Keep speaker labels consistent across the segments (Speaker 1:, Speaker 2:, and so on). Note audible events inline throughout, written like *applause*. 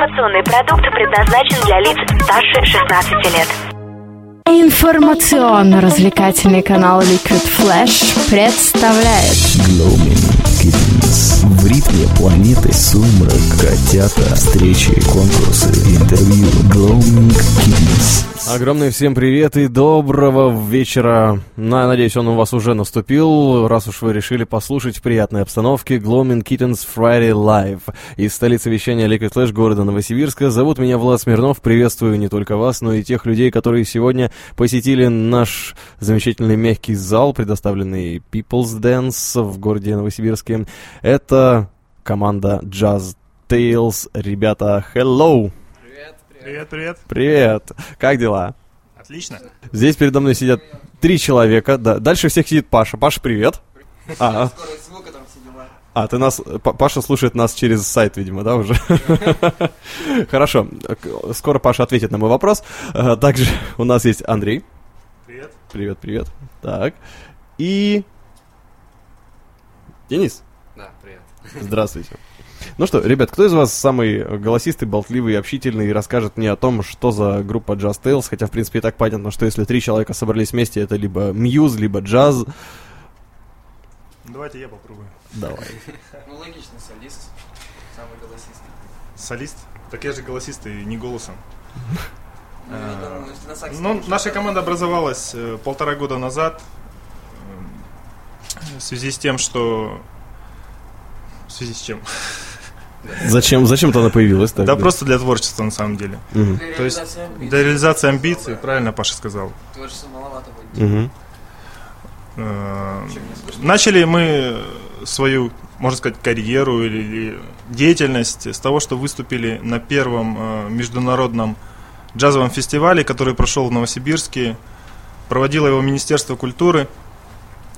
Speaker 1: Информационный продукт предназначен для лиц старше 16 лет.
Speaker 2: Информационно-развлекательный канал Liquid Flash представляет
Speaker 3: Gloaming Kittens. Ритме планеты сумрак, котята, встречи, конкурсы, интервью. Gloaming Kittens.
Speaker 4: Огромный всем привет и доброго вечера. На, надеюсь, он у вас уже наступил, раз уж вы решили послушать в приятной обстановке Gloaming Kittens Friday Live. Из столицы вещания Liquid Flash города Новосибирска. Зовут меня Влад Смирнов. Приветствую не только вас, но и тех людей, которые сегодня посетили наш замечательный мягкий зал, предоставленный People's Dance в городе Новосибирске. Это команда Jazz Tales. Ребята, hello!
Speaker 5: Привет, привет.
Speaker 4: Привет! Как дела?
Speaker 5: Отлично.
Speaker 4: Здесь передо мной сидят три человека. Да. Дальше всех сидит Паша. Паша, привет. А, а, ты нас... Паша слушает нас через сайт, видимо, да, уже? *laughs* Хорошо. Скоро Паша ответит на мой вопрос. А, Также у нас есть Андрей.
Speaker 5: Привет.
Speaker 4: Привет, привет. Так. И... Денис. Здравствуйте. Ну что, ребят, кто из вас самый голосистый, болтливый, общительный и расскажет мне о том, что за группа Jazz Tales? Хотя, в принципе, и так понятно, что если три человека собрались вместе, это либо мьюз, либо джаз.
Speaker 5: Давайте я попробую.
Speaker 4: Давай.
Speaker 6: Ну, логично, солист, самый голосистый.
Speaker 5: Солист? Так я же голосист и не голосом.
Speaker 6: Ну, саксе
Speaker 5: Ну, наша команда образовалась э, полтора года назад э, в связи с тем, что... В связи с чем?
Speaker 4: Зачем, зачем-то она появилась
Speaker 5: Да
Speaker 4: тогда?
Speaker 5: просто для творчества, на самом деле.
Speaker 4: Мгм.
Speaker 6: Для
Speaker 5: То есть
Speaker 6: реализации амбиций.
Speaker 5: Для реализации амбиций, правильно Паша сказал.
Speaker 6: Творчества маловато будет.
Speaker 5: Э,
Speaker 6: слышно?
Speaker 5: Начали мы свою, можно сказать, карьеру или, или деятельность с того, что выступили на первом э, международном джазовом фестивале, который прошел в Новосибирске. Проводило его Министерство культуры.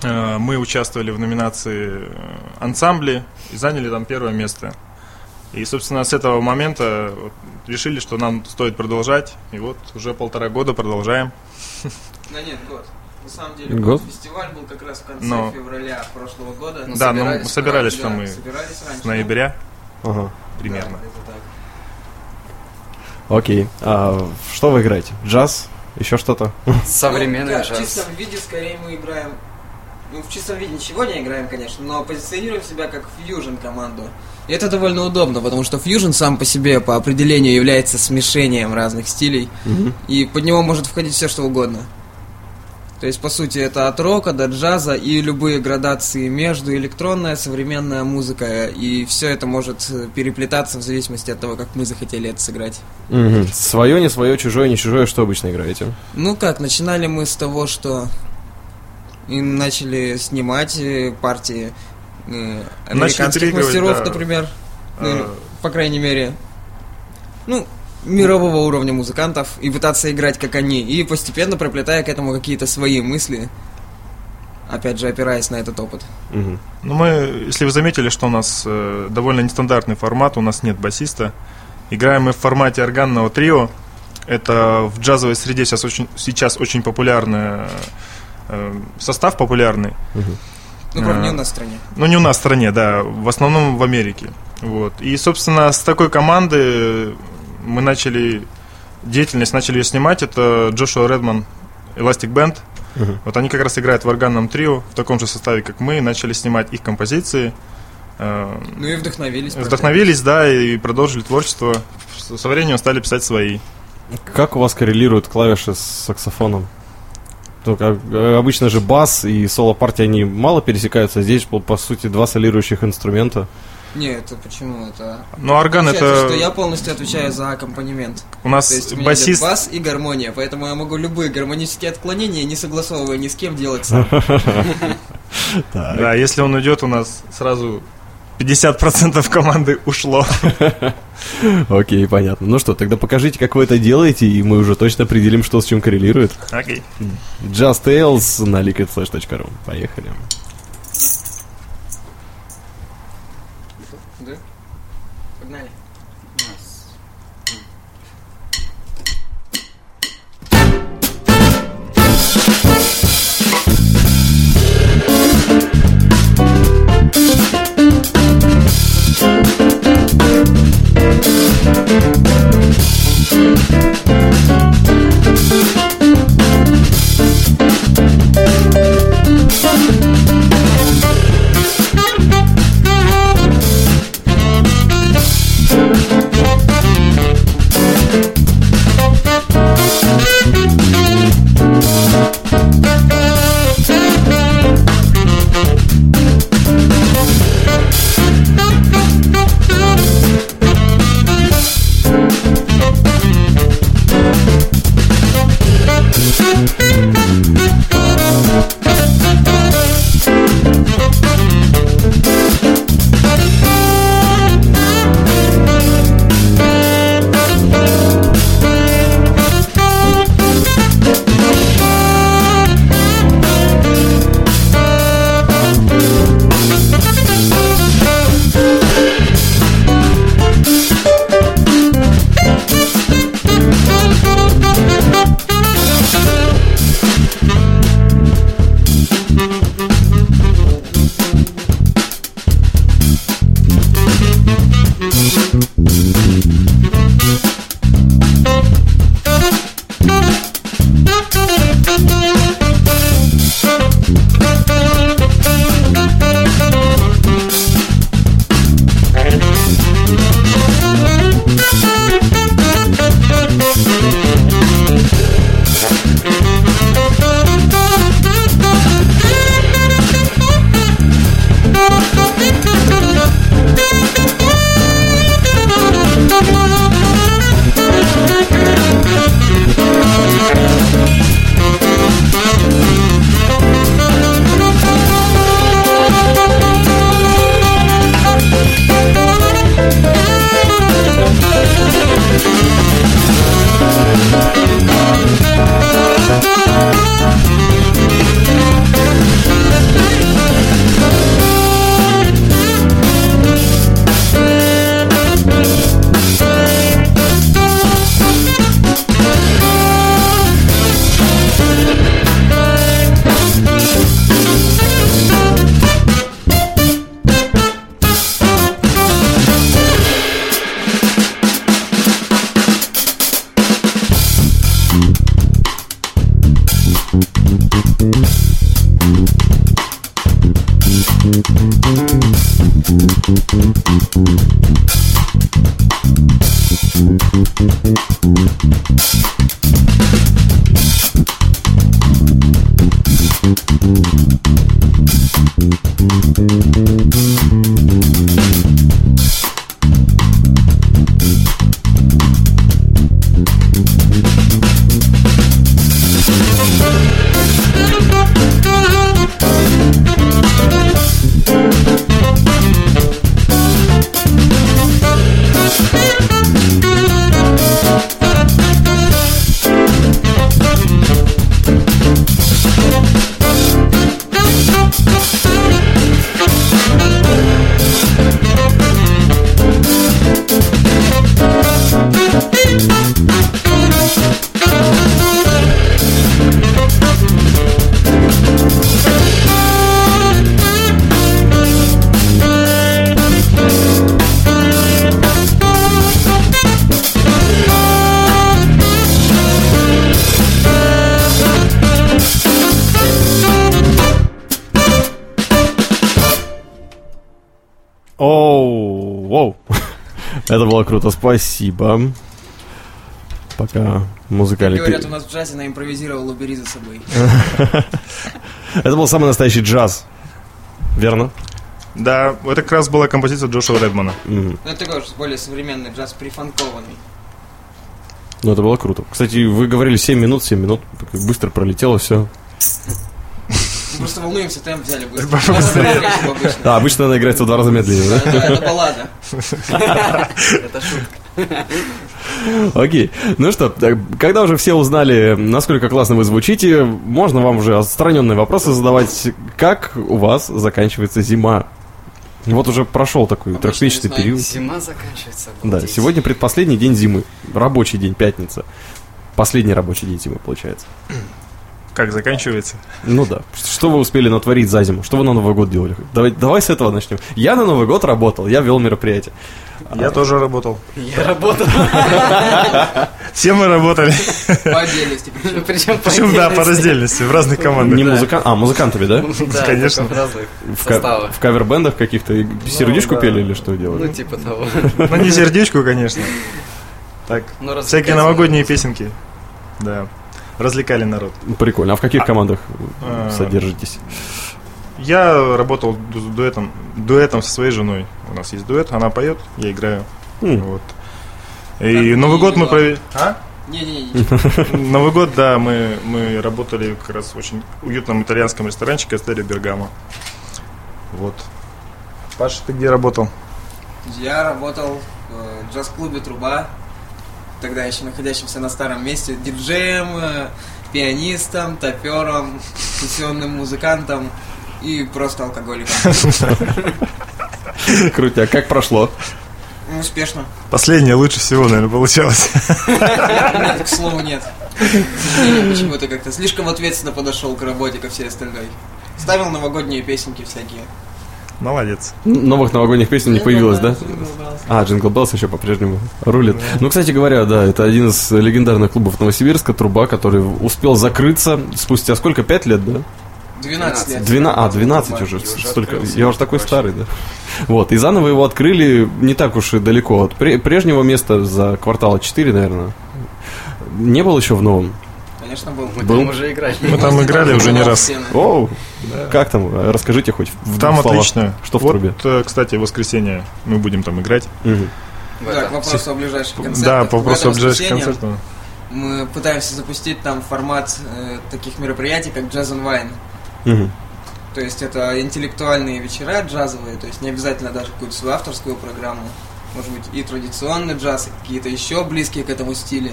Speaker 5: Э, Мы участвовали в номинации э, ансамбли и заняли там первое место. И, собственно, с этого момента вот решили, что нам стоит продолжать. И вот уже полтора года продолжаем.
Speaker 6: Да нет, год. На самом деле,
Speaker 4: Год?
Speaker 6: год. фестиваль был как раз в конце
Speaker 5: Но-
Speaker 6: февраля прошлого года.
Speaker 5: Да, ну, мы собирались
Speaker 6: раньше,
Speaker 5: там
Speaker 6: да,
Speaker 5: и
Speaker 6: собирались раньше,
Speaker 5: С ноября
Speaker 4: Ага.
Speaker 6: ну,
Speaker 5: примерно.
Speaker 6: да.
Speaker 4: Окей. А что вы играете? Джаз? Еще что-то?
Speaker 6: Ну,
Speaker 7: Современный
Speaker 6: да, В
Speaker 7: джаз.
Speaker 6: чистом виде скорее мы играем. Ну, в чистом виде ничего не играем, конечно, но позиционируем себя как фьюжн команду. И это довольно удобно, потому что фьюжн сам по себе по определению является смешением разных стилей, и под него может входить все что угодно. То есть, по сути, это от рока до джаза и любые градации между, электронная, современная музыка, и все это может переплетаться в зависимости от того, как мы захотели это сыграть.
Speaker 4: Мгм. Свое, не свое, чужое, не чужое, что обычно играете?
Speaker 6: Ну как, начинали мы с того, что и начали снимать э, партии э, американских мастеров,
Speaker 5: да.
Speaker 6: например, ну,
Speaker 5: Э,
Speaker 6: по крайней мере, ну, мирового уровня музыкантов, и пытаться играть как они, и постепенно проплетая к этому какие-то свои мысли, опять же, опираясь на этот опыт.
Speaker 4: Мгм.
Speaker 5: Ну, мы, если вы заметили, что у нас э, довольно нестандартный формат, у нас нет басиста. Играем мы в формате органного трио. Это в джазовой среде сейчас очень, сейчас очень популярный э, состав популярный.
Speaker 6: Ну, правда, не
Speaker 5: А.
Speaker 6: у нас в стране.
Speaker 5: Ну, не у нас в стране, да, в основном в Америке. Вот. И, собственно, с такой команды мы начали деятельность, начали ее снимать. Это Джошуа Редман, Elastic Band.
Speaker 4: Мгм.
Speaker 5: Вот они как раз играют в органном трио, в таком же составе, как мы, начали снимать их композиции. Э,
Speaker 6: Ну и вдохновились.
Speaker 5: Вдохновились, да, и продолжили творчество. С- Со временем стали писать свои.
Speaker 4: Как у вас коррелируют клавиши с саксофоном? Ну, как, э, обычно же бас и соло-партии, они мало пересекаются. Здесь, по, по сути, два солирующих инструмента.
Speaker 6: Нет, это почему? Это...
Speaker 5: Но орган это...
Speaker 6: что я полностью отвечаю за аккомпанемент.
Speaker 5: У нас
Speaker 6: То есть у меня
Speaker 5: басист...
Speaker 6: идет бас и гармония, поэтому я могу любые гармонические отклонения, не согласовывая ни с кем, делать сам. *laughs*
Speaker 5: Да, если он уйдет, у нас сразу 50% команды ушло. *laughs*
Speaker 4: Окей, понятно. Ну что, тогда покажите, как вы это делаете, и мы уже точно определим, что с чем коррелирует.
Speaker 5: Окей.
Speaker 4: Just Tales на liquidflash.ru. Поехали. Круто, спасибо. Пока музыкальный...
Speaker 6: Говорят, у нас в джазе наимпровизировал убери за собой. *laughs*
Speaker 4: Это был самый настоящий джаз. Верно?
Speaker 5: Да, это как раз была композиция Джошуа Редмана.
Speaker 6: Ну, это такой более современный джаз, прифанкованный.
Speaker 4: Ну, это было круто. Кстати, вы говорили 7 минут, 7 минут. Как Быстро пролетело все.
Speaker 6: Мы просто волнуемся, темп взяли быстро. Как обычно.
Speaker 4: Она играется в два раза медленнее, да?
Speaker 6: Да, Это баллада. *laughs* Это шутка.
Speaker 4: Окей. Ну что, так, когда уже все узнали, насколько классно вы звучите, можно вам уже отстраненные вопросы задавать. Как у вас заканчивается зима? Вот уже прошел такой
Speaker 6: Обычно
Speaker 4: трехмесячный период.
Speaker 7: Зима заканчивается.
Speaker 4: Да, сегодня предпоследний день зимы. Рабочий день, пятница. Последний рабочий день зимы, получается.
Speaker 5: Как заканчивается?
Speaker 4: Ну да. Что вы успели натворить за зиму? Что вы на Новый год делали? Давай, давай с этого начнем. Я на Новый год работал, я вел мероприятие.
Speaker 5: Я тоже работал.
Speaker 6: Я работал *laughs*
Speaker 5: Все мы работали.
Speaker 6: по отдельности. причем.
Speaker 7: Причем
Speaker 5: Причем, да, по раздельности, в разных командах.
Speaker 4: Не музыкант, а музыкантами, да?
Speaker 7: Да,
Speaker 5: Конечно.
Speaker 7: в разных составах.
Speaker 4: в кавер-бендах каких-то и сердечку
Speaker 5: да.
Speaker 4: пели или что
Speaker 7: Ну,
Speaker 4: делали?
Speaker 7: типа того.
Speaker 5: Ну, не сердечку, конечно. Так,
Speaker 7: Ну,
Speaker 5: всякие новогодние песенки. Да. Развлекали народ.
Speaker 4: Прикольно. А в каких командах
Speaker 5: А.
Speaker 4: содержитесь?
Speaker 5: Я работал ду- дуэтом, дуэтом со своей женой. У нас есть дуэт, она поет, я играю.
Speaker 4: М.
Speaker 5: Вот.
Speaker 6: Как
Speaker 5: И
Speaker 6: бы
Speaker 5: Новый год мы провели. А?
Speaker 6: Не-не-не.
Speaker 5: Новый год, да, мы, мы работали как раз в очень уютном итальянском ресторанчике Астерио Бергамо. Вот. Паша, ты где работал?
Speaker 6: Я работал в джаз-клубе «Труба», тогда еще находящимся на старом месте, диджеем, э, пианистом, топером, сессионным музыкантом и просто алкоголиком. *laughs*
Speaker 4: Крутяк. Как прошло?
Speaker 6: Ну, Успешно.
Speaker 5: Последнее лучше всего, наверное, получалось.
Speaker 6: Нет, к слову, нет. Почему-то как-то слишком ответственно подошел к работе, ко всей остальной. Ставил новогодние песенки всякие.
Speaker 5: Молодец.
Speaker 4: Новых новогодних песен не появилось, да? А, Jingle Bells еще по-прежнему рулит. Ну, кстати говоря, да, это один из легендарных клубов Новосибирска, Труба, который успел закрыться спустя сколько? Пять лет, да?
Speaker 6: 12 лет.
Speaker 4: 12, а, 12 уже,
Speaker 7: уже
Speaker 4: столько.
Speaker 7: открылся.
Speaker 4: Я уже такой старый, да. Вот, и заново его открыли не так уж и далеко от пре- прежнего места за квартала 4, наверное. Не был еще в новом.
Speaker 6: Конечно, был.
Speaker 7: Мы
Speaker 4: Был?
Speaker 7: там уже играли.
Speaker 5: Мы там играли уже не раз.
Speaker 4: Оу, как там? Расскажите хоть в
Speaker 5: Там
Speaker 4: словах,
Speaker 5: отлично.
Speaker 4: Что в
Speaker 5: вот,
Speaker 4: трубе?
Speaker 5: э, кстати, в воскресенье мы будем там играть.
Speaker 4: Мгм.
Speaker 7: В
Speaker 6: Так,
Speaker 7: этом.
Speaker 6: вопрос о ближайших концертах.
Speaker 5: Да, по вопросу о ближайших концертах.
Speaker 6: Мы пытаемся запустить там формат э, таких мероприятий, как Jazz and Wine. То есть это интеллектуальные вечера джазовые, то есть не обязательно даже какую-то свою авторскую программу. Может быть и традиционный джаз, и какие-то еще близкие к этому стиле.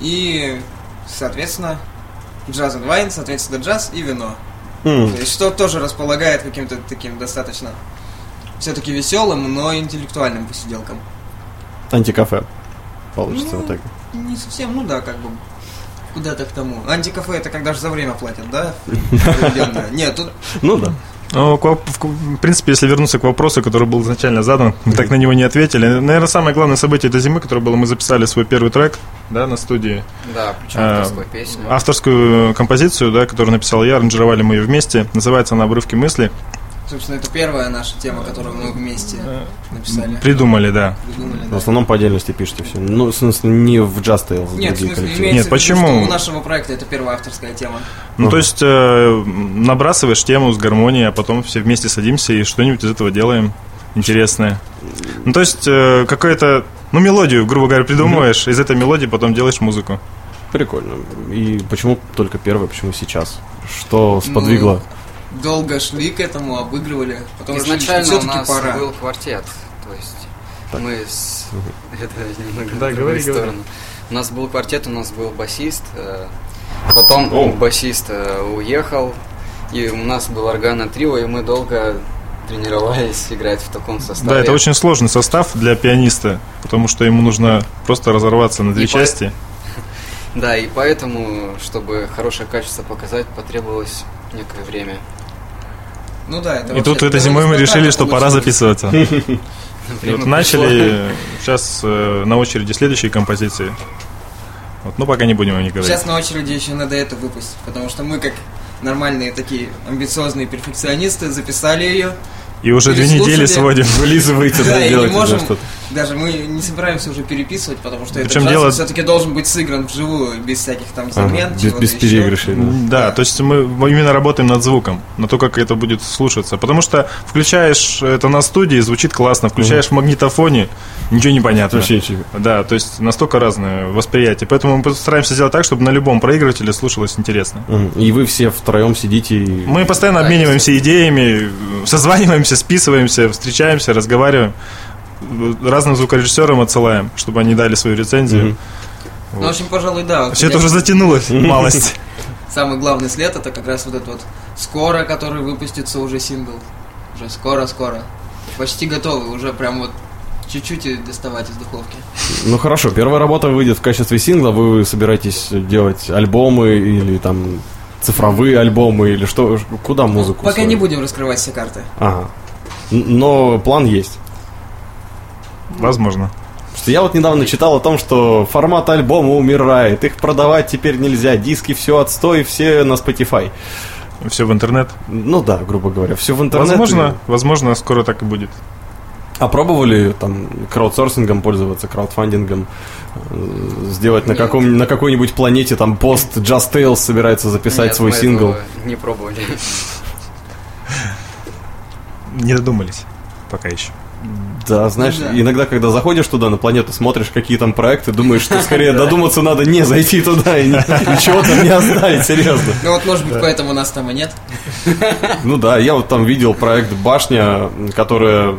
Speaker 6: И, соответственно, джаз and wine, соответственно, джаз и вино.
Speaker 4: М,
Speaker 6: То есть что тоже располагает каким-то таким достаточно все-таки веселым, но интеллектуальным посиделкам.
Speaker 4: Антикафе. Получится
Speaker 6: Ну,
Speaker 4: вот так.
Speaker 6: Не совсем, ну да, как бы куда-то к тому. Антикафе это когда же за время платят, да? *laughs* Нет, тут
Speaker 4: Ну да.
Speaker 5: Ну, в принципе, если вернуться к вопросу, который был изначально задан, мы так на него не ответили. Наверное, самое главное событие этой зимы, которое было, мы записали свой первый трек, да, на студии.
Speaker 7: Да, причем
Speaker 5: А,
Speaker 7: авторскую песню.
Speaker 5: Авторскую композицию, да, которую написал я, аранжировали мы ее вместе. Называется она «Обрывки мысли».
Speaker 6: Собственно, это первая наша тема, которую мы вместе написали.
Speaker 5: Придумали, да.
Speaker 6: Придумали,
Speaker 4: В
Speaker 6: да.
Speaker 4: основном по отдельности пишете все. Ну, в смысле, не в Just Tales,
Speaker 6: Нет, в смысле,
Speaker 4: коллективы.
Speaker 6: имеется
Speaker 5: Нет,
Speaker 6: в виду,
Speaker 5: почему?
Speaker 6: что у нашего проекта это первая авторская тема.
Speaker 5: Ну,
Speaker 4: Ага.
Speaker 5: то есть, э, набрасываешь тему с гармонией, а потом все вместе садимся и что-нибудь из этого делаем интересное. Ну, то есть, э, какое-то, ну, мелодию, грубо говоря, придумываешь, из этой мелодии потом делаешь музыку.
Speaker 4: Прикольно. И почему только первое, почему сейчас? Что сподвигло?
Speaker 6: Ну, Долго шли к этому, обыгрывали. Потом
Speaker 7: Изначально
Speaker 6: решили,
Speaker 7: у нас
Speaker 6: пора.
Speaker 7: был квартет. То есть мы с... Это немного
Speaker 5: Да, говори,
Speaker 7: сторону.
Speaker 5: говори.
Speaker 7: У нас был квартет, у нас был басист. э, Потом басист э, уехал. И у нас был органное трио, и мы долго тренировались играть в таком составе.
Speaker 5: Да, это очень сложный состав для пианиста, потому что ему нужно просто разорваться на две
Speaker 7: И по-
Speaker 5: части. *laughs*
Speaker 7: Да, и поэтому, чтобы хорошее качество показать, потребовалось некое время.
Speaker 6: Ну да, это
Speaker 5: И тут этой зимой мы решили, что пора записываться. *laughs* Вот начали, сейчас э, на очереди следующие композиции. Вот, ну, пока не будем о них говорить.
Speaker 6: Сейчас на очереди еще надо это выпустить, потому что мы как нормальные такие амбициозные перфекционисты записали ее.
Speaker 5: И уже две недели сводим. *laughs*
Speaker 4: Вылизываете,
Speaker 6: Да,
Speaker 4: да,
Speaker 6: можем,
Speaker 4: что-то.
Speaker 6: Даже мы не собираемся уже переписывать, потому что
Speaker 5: Причем
Speaker 6: этот
Speaker 5: дело-
Speaker 6: все-таки должен быть сыгран вживую, без всяких там
Speaker 4: Ага,
Speaker 6: замен,
Speaker 4: без,
Speaker 6: чего-то
Speaker 4: без
Speaker 6: еще.
Speaker 4: переигрышей. да.
Speaker 5: Да, то есть мы именно работаем над звуком, на то, как это будет слушаться. Потому что включаешь это на студии, звучит классно, включаешь в магнитофоне, ничего не понятно.
Speaker 4: Вообще ничего.
Speaker 5: Да, то есть настолько разное восприятие. Поэтому мы стараемся сделать так, чтобы на любом проигрывателе слушалось интересно.
Speaker 4: Мгм. И вы все втроем сидите и...
Speaker 5: Мы постоянно
Speaker 7: Да,
Speaker 5: обмениваемся идеями, созваниваемся, списываемся, встречаемся, разговариваем. Разным звукорежиссерам отсылаем, чтобы они дали свою рецензию.
Speaker 4: Мгм.
Speaker 6: Ну, в общем, пожалуй, да. вот
Speaker 5: Все это уже затянулось, малость. *laughs*
Speaker 6: Самый главный след это как раз вот этот вот скоро, который выпустится уже сингл. Уже скоро-скоро. Почти готовый, уже прям вот чуть-чуть и доставать из духовки.
Speaker 4: Ну хорошо, первая работа выйдет в качестве сингла, вы собираетесь делать альбомы или там цифровые альбомы или что, куда музыку?
Speaker 6: Пока
Speaker 4: свою?
Speaker 6: не будем раскрывать все карты.
Speaker 4: Ага. Но план есть.
Speaker 5: Возможно.
Speaker 4: Что я вот недавно читал о том, что формат альбома умирает, их продавать теперь нельзя, диски все отстой, все на Spotify.
Speaker 5: Все в интернет.
Speaker 4: Ну да, грубо говоря, все в интернет.
Speaker 5: Возможно, возможно, скоро так и будет.
Speaker 4: А пробовали там краудсорсингом пользоваться, краудфандингом, э, сделать на, каком, на какой-нибудь планете там пост Just Tales собирается записать
Speaker 7: Нет,
Speaker 4: свой
Speaker 7: мы
Speaker 4: сингл?
Speaker 7: этого Не пробовали.
Speaker 5: Не додумались. Пока еще.
Speaker 4: Да, знаешь,
Speaker 6: Ну да.
Speaker 4: иногда, когда заходишь туда на планету, смотришь, какие там проекты, думаешь, что скорее додуматься надо не зайти туда и ни- ничего там не оставить, серьезно.
Speaker 6: Ну вот, может быть, поэтому нас там и нет.
Speaker 4: Ну да, я вот там видел проект «Башня», которая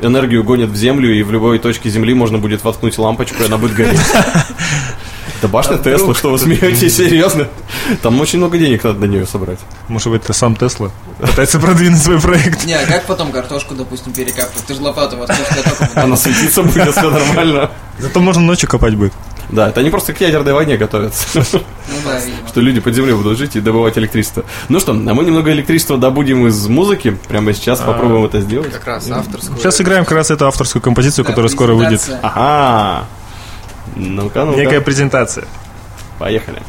Speaker 4: энергию гонит в землю, и в любой точке земли можно будет воткнуть лампочку, и она будет гореть. *laughs* Это башня Тесла, что вы смеетесь, серьезно? Там очень много денег надо на нее собрать.
Speaker 5: Может быть, это сам Тесла пытается продвинуть свой проект.
Speaker 6: Не, а как потом картошку, допустим, перекапывать? Ты же лопату воткнешь. *laughs*
Speaker 4: Она светиться будет, все нормально.
Speaker 5: Зато можно ночью копать будет.
Speaker 4: Да, это они просто к ядерной войне готовятся.
Speaker 6: Ну да.
Speaker 4: Что люди под землей будут жить и добывать электричество. Ну что, а мы немного электричества добудем из музыки. Прямо сейчас попробуем это сделать.
Speaker 7: Как раз авторскую.
Speaker 5: Сейчас сыграем как раз эту авторскую композицию,
Speaker 6: Да,
Speaker 5: которая скоро выйдет.
Speaker 4: Ага. Ну-ка, ну-ка.
Speaker 5: Некая презентация.
Speaker 4: Поехали.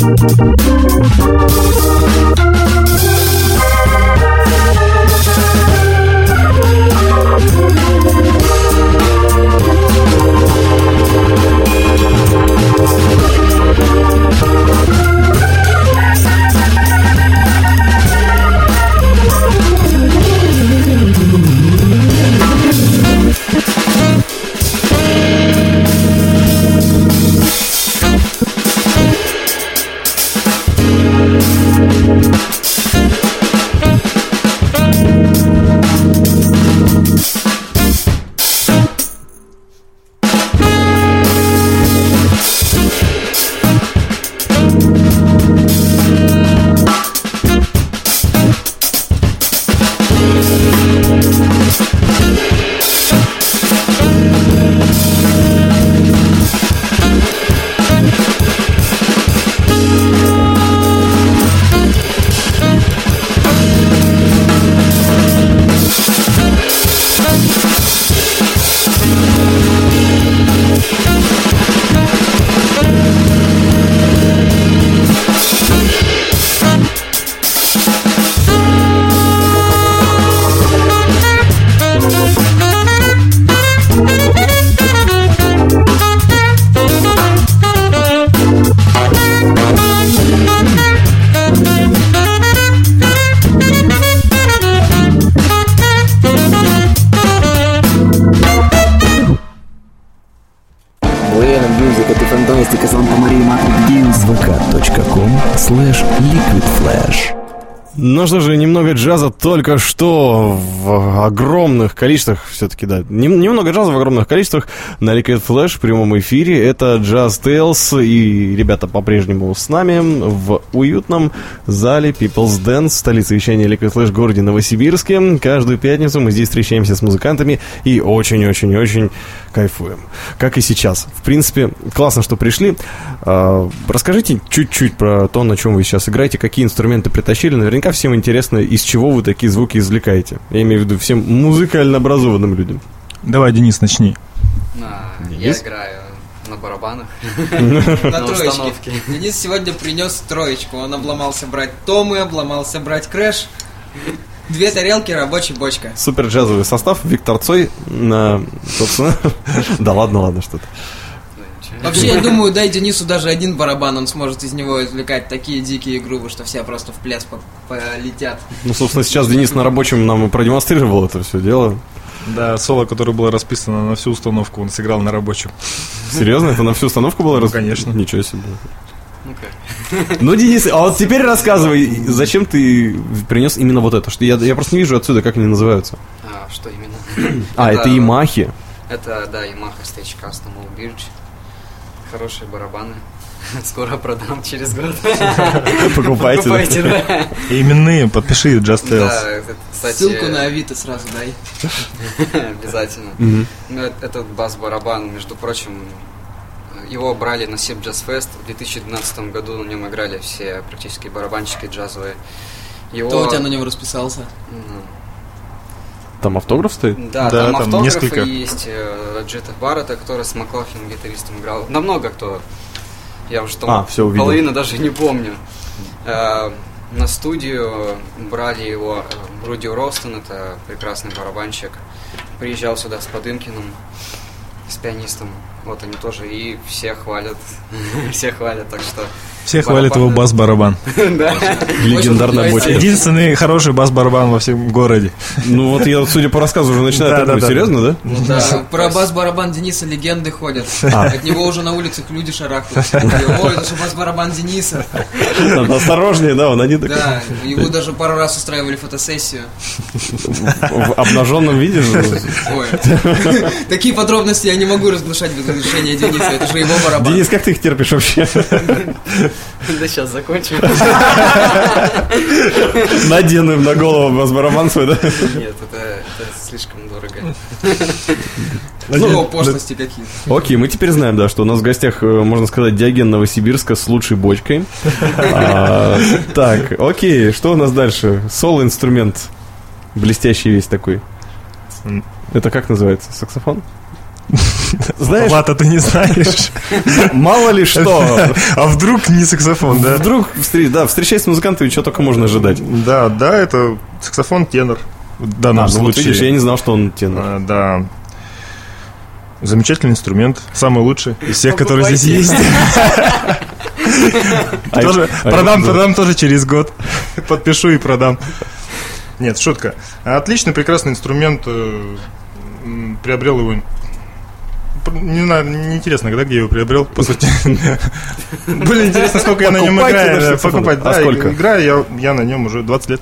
Speaker 3: We'll.
Speaker 4: Ну что же, немного джаза только что в огромных количествах, все-таки, да, нем- немного джаза в огромных количествах на Liquid Flash в прямом эфире. Это Jazz Tales, и ребята по-прежнему с нами в уютном зале People's Dance, столице вещания Liquid Flash в городе Новосибирске. Каждую пятницу мы здесь встречаемся с музыкантами и очень-очень-очень кайфуем. Как и сейчас. В принципе, классно, что пришли. А, Расскажите чуть-чуть про то, на чем вы сейчас играете, какие инструменты притащили. Наверняка всем интересно, из чего вы такие звуки извлекаете. Я имею в виду всем музыкально образованным людям.
Speaker 5: Давай, Денис, начни.
Speaker 7: А, Я играю на барабанах. *laughs*
Speaker 6: На троечке. Денис сегодня принес троечку. Он обломался брать томы, обломался брать crash. Две тарелки, рабочая бочка.
Speaker 4: Супер джазовый состав. Виктор Цой на, собственно... *laughs* Да ладно, ладно, что-то.
Speaker 7: Ну.
Speaker 6: Вообще, я думаю, дай Денису даже один барабан, он сможет из него извлекать такие дикие грубы, что все просто в пляс по- полетят.
Speaker 4: Ну, собственно, сейчас Денис на рабочем нам и продемонстрировал это все дело.
Speaker 5: Да, соло, которое было расписано на всю установку, он сыграл на рабочем.
Speaker 4: Серьезно? Это на всю установку было?
Speaker 5: Ну,
Speaker 4: раз-
Speaker 5: конечно.
Speaker 4: Ничего себе.
Speaker 7: Ну?
Speaker 4: Ну, Денис, а вот теперь рассказывай, зачем ты принес именно вот это? Что я, я просто не вижу отсюда, как они называются.
Speaker 7: А, что именно?
Speaker 4: А, это Ямахи.
Speaker 7: Это, да, Yamaha Stage Custom All Birch. Хорошие барабаны. *laughs* Скоро продам через год.
Speaker 4: Покупайте. *laughs*
Speaker 7: Покупайте, да.
Speaker 5: Именные, подпиши Just Tales.
Speaker 7: Да, это, кстати,
Speaker 6: Ссылку на Авито сразу дай. *laughs*
Speaker 7: обязательно.
Speaker 4: Мгм.
Speaker 7: Ну, этот бас-барабан, между прочим, его брали на Сеп Джаз Фест. В 2012 году на нем играли все практически барабанщики джазовые. Его...
Speaker 6: Кто у тебя на него расписался?
Speaker 7: М,
Speaker 4: Там автограф стоит?
Speaker 7: Да,
Speaker 5: Да,
Speaker 7: там
Speaker 5: там
Speaker 7: автографы
Speaker 5: несколько.
Speaker 7: есть. э, Джета Баррета, который с Маклахлин гитаристом играл. Да много кто. Я уже там
Speaker 4: А, увидел.
Speaker 7: половину даже не помню. Э, На студию брали его э, Руди Ростон, это прекрасный барабанщик. Приезжал сюда с Подымкиным, с пианистом. Вот они тоже и все хвалят. *laughs* все хвалят, так что...
Speaker 5: Все хвалят его бас-барабан. *laughs*
Speaker 7: Да.
Speaker 4: Легендарная бочка.
Speaker 5: Единственный хороший бас-барабан во всем городе.
Speaker 4: Ну вот я, судя по рассказу, уже начинаю думать, серьезно, да?
Speaker 6: Да, про бас-барабан Дениса легенды ходят. *laughs*
Speaker 4: А.
Speaker 6: От него уже на улицах люди шарахаются. Ой, это же бас-барабан Дениса.
Speaker 4: Осторожнее, да, он один такой.
Speaker 6: Да, его даже пару раз устраивали фотосессию.
Speaker 4: В обнаженном виде же.
Speaker 6: Ой. Такие подробности я не могу разглашать без разрешения Дениса. Это же его барабан.
Speaker 4: Денис, как ты их терпишь вообще?
Speaker 7: Да сейчас закончим.
Speaker 4: Надену им на голову бас-барабан свой, да?
Speaker 7: Нет, это, это слишком дорого.
Speaker 6: Ну, пошлости какие.
Speaker 4: Окей, мы теперь знаем, да, что у нас в гостях, э, можно сказать, Диоген Новосибирска с лучшей бочкой. А, Так, окей, что у нас дальше? Соло-инструмент. Блестящий весь такой. Это как называется? Саксофон? *laughs* Знаешь,
Speaker 5: Лата ты не знаешь. *laughs*
Speaker 4: мало ли что.
Speaker 5: А вдруг не саксофон, да?
Speaker 4: Вдруг, да, встречаясь с музыкантами, что только можно ожидать.
Speaker 5: Да, да, это саксофон тенор. В данном
Speaker 4: А, вот
Speaker 5: случае.
Speaker 4: видишь, я не знал, что он тенор.
Speaker 5: А, Да. Замечательный инструмент, самый лучший из всех, которые здесь есть.
Speaker 4: А *laughs*
Speaker 5: Тоже
Speaker 4: а
Speaker 5: продам,
Speaker 4: да.
Speaker 5: продам тоже через год. Подпишу и продам. Нет, шутка. Отличный, прекрасный инструмент. э, Приобрел его. Не знаю, неинтересно, когда где я его приобрел, по сути. *laughs* Более интересно, сколько я на нем играю. Покупать,
Speaker 4: А
Speaker 5: да, играю я, я на нем уже 20 лет.